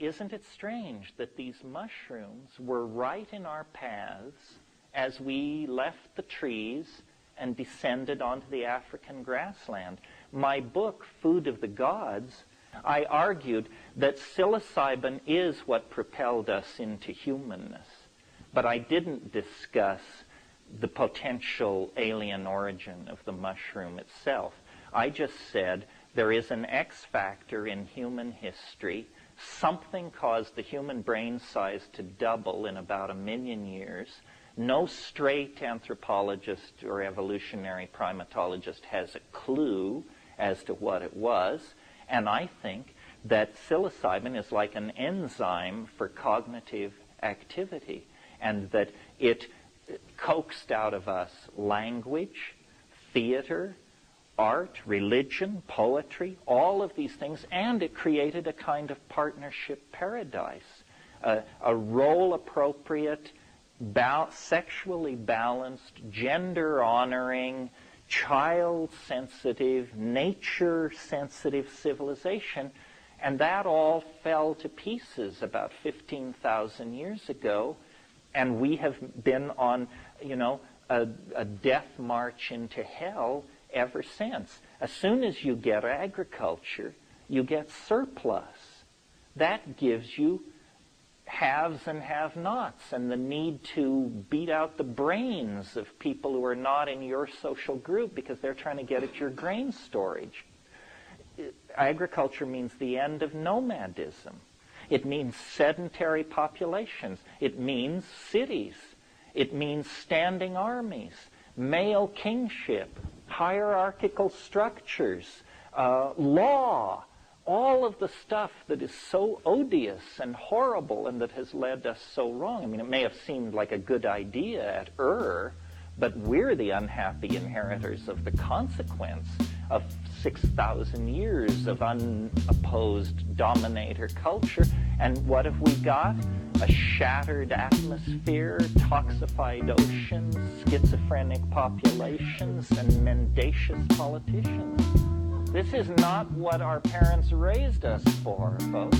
isn't it strange that these mushrooms were right in our paths as we left the trees and descended onto the African grassland? My book, Food of the Gods, I argued that psilocybin is what propelled us into humanness, but I didn't discuss the potential alien origin of the mushroom itself. I just said there is an X factor in human history. Something caused the human brain size to double in about a million years. No straight anthropologist or evolutionary primatologist has a clue as to what it was. And I think that psilocybin is like an enzyme for cognitive activity and that it coaxed out of us language, theater, art, religion, poetry, all of these things, and it created a kind of partnership paradise, a, a role appropriate, ba- sexually balanced, gender honoring, child sensitive, nature sensitive civilization. And that all fell to pieces about 15,000 years ago. And we have been on, you know, a, a death march into hell ever since. As soon as you get agriculture, you get surplus. That gives you haves and have nots and the need to beat out the brains of people who are not in your social group because they're trying to get at your grain storage. Agriculture means the end of nomadism. It means sedentary populations. It means cities. It means standing armies, male kingship, hierarchical structures, uh, law, all of the stuff that is so odious and horrible and that has led us so wrong. I mean, it may have seemed like a good idea at Ur, but we're the unhappy inheritors of the consequence of 6,000 years of unopposed dominator culture. And what have we got? A shattered atmosphere, toxified oceans, schizophrenic populations, and mendacious politicians. This is not what our parents raised us for, folks.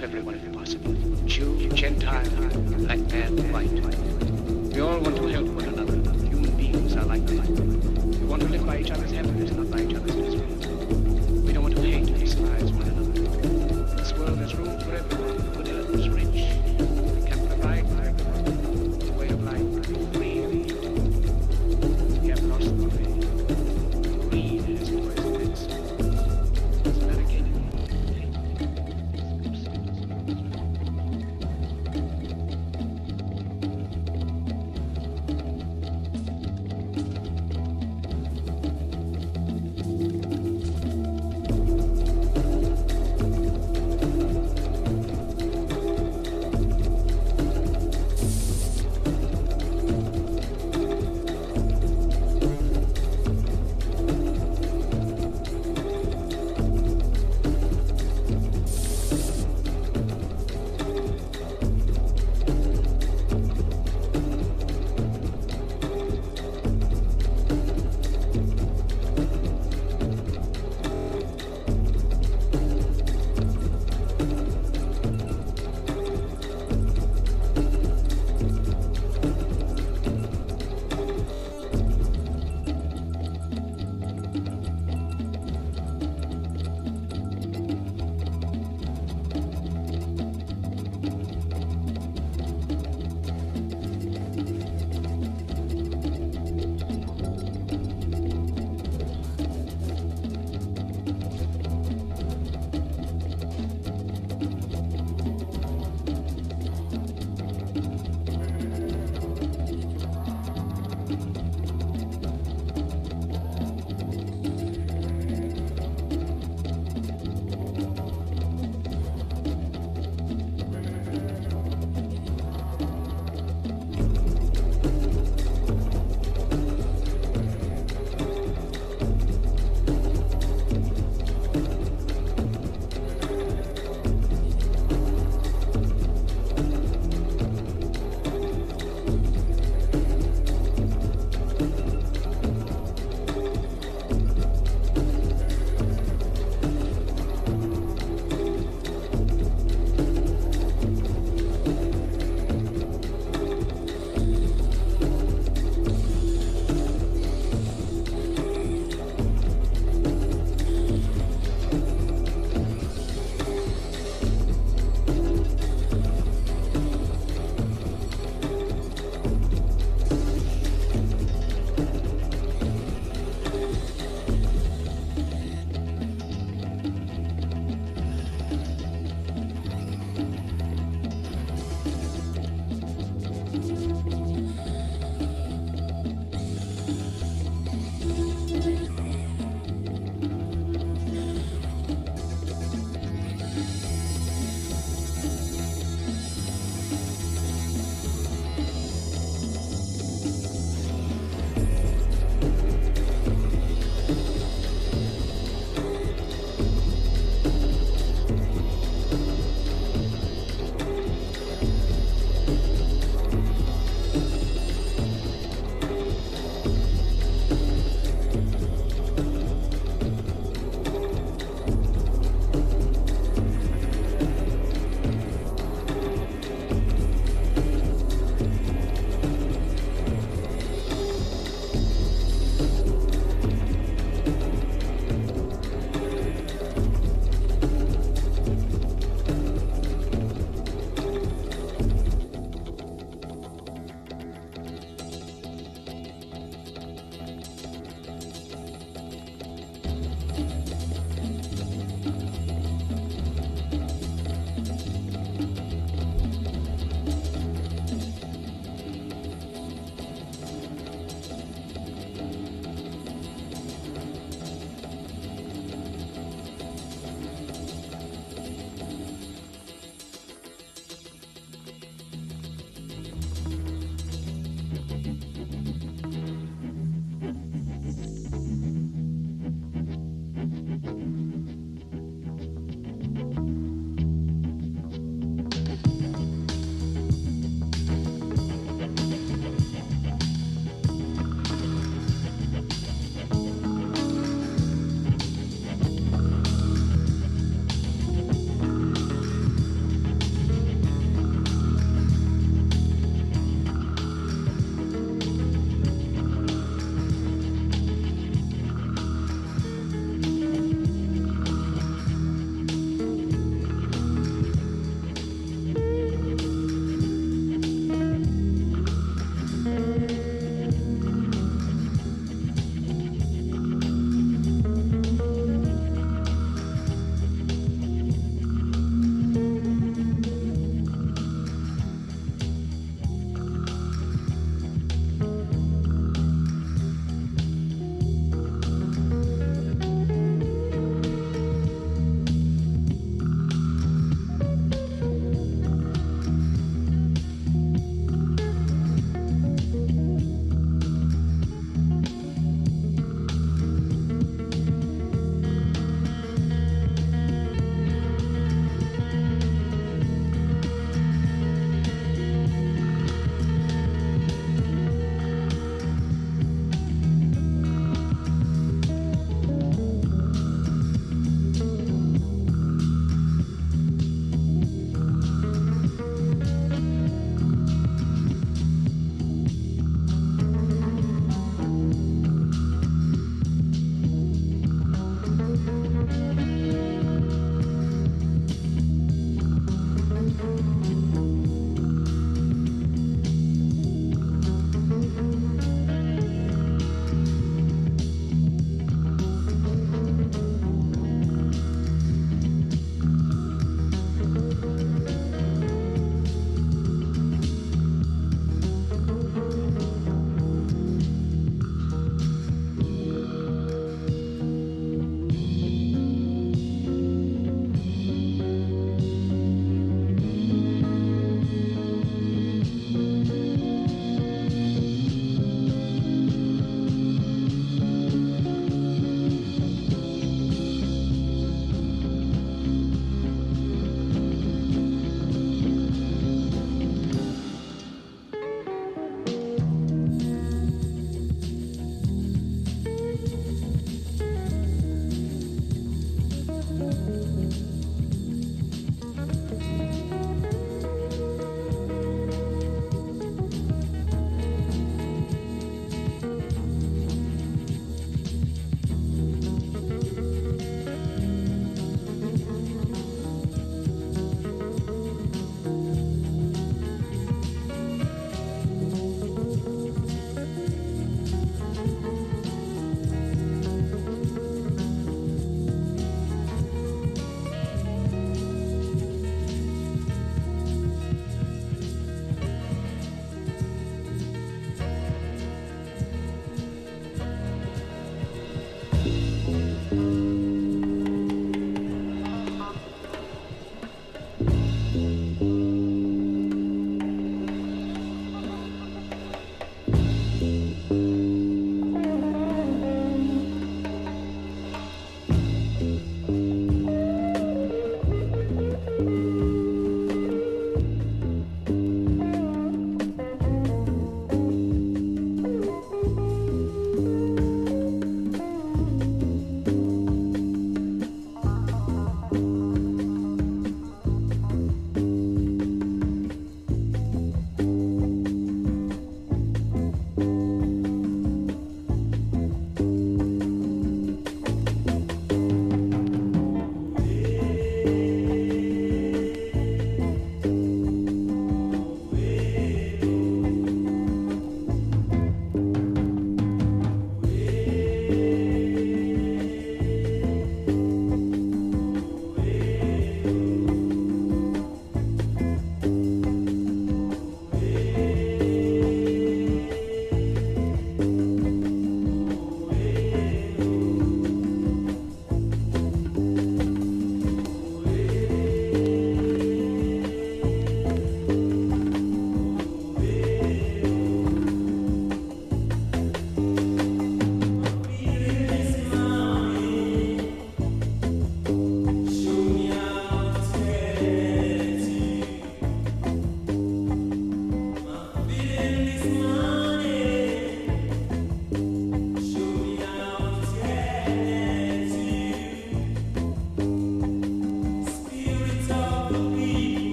Help everyone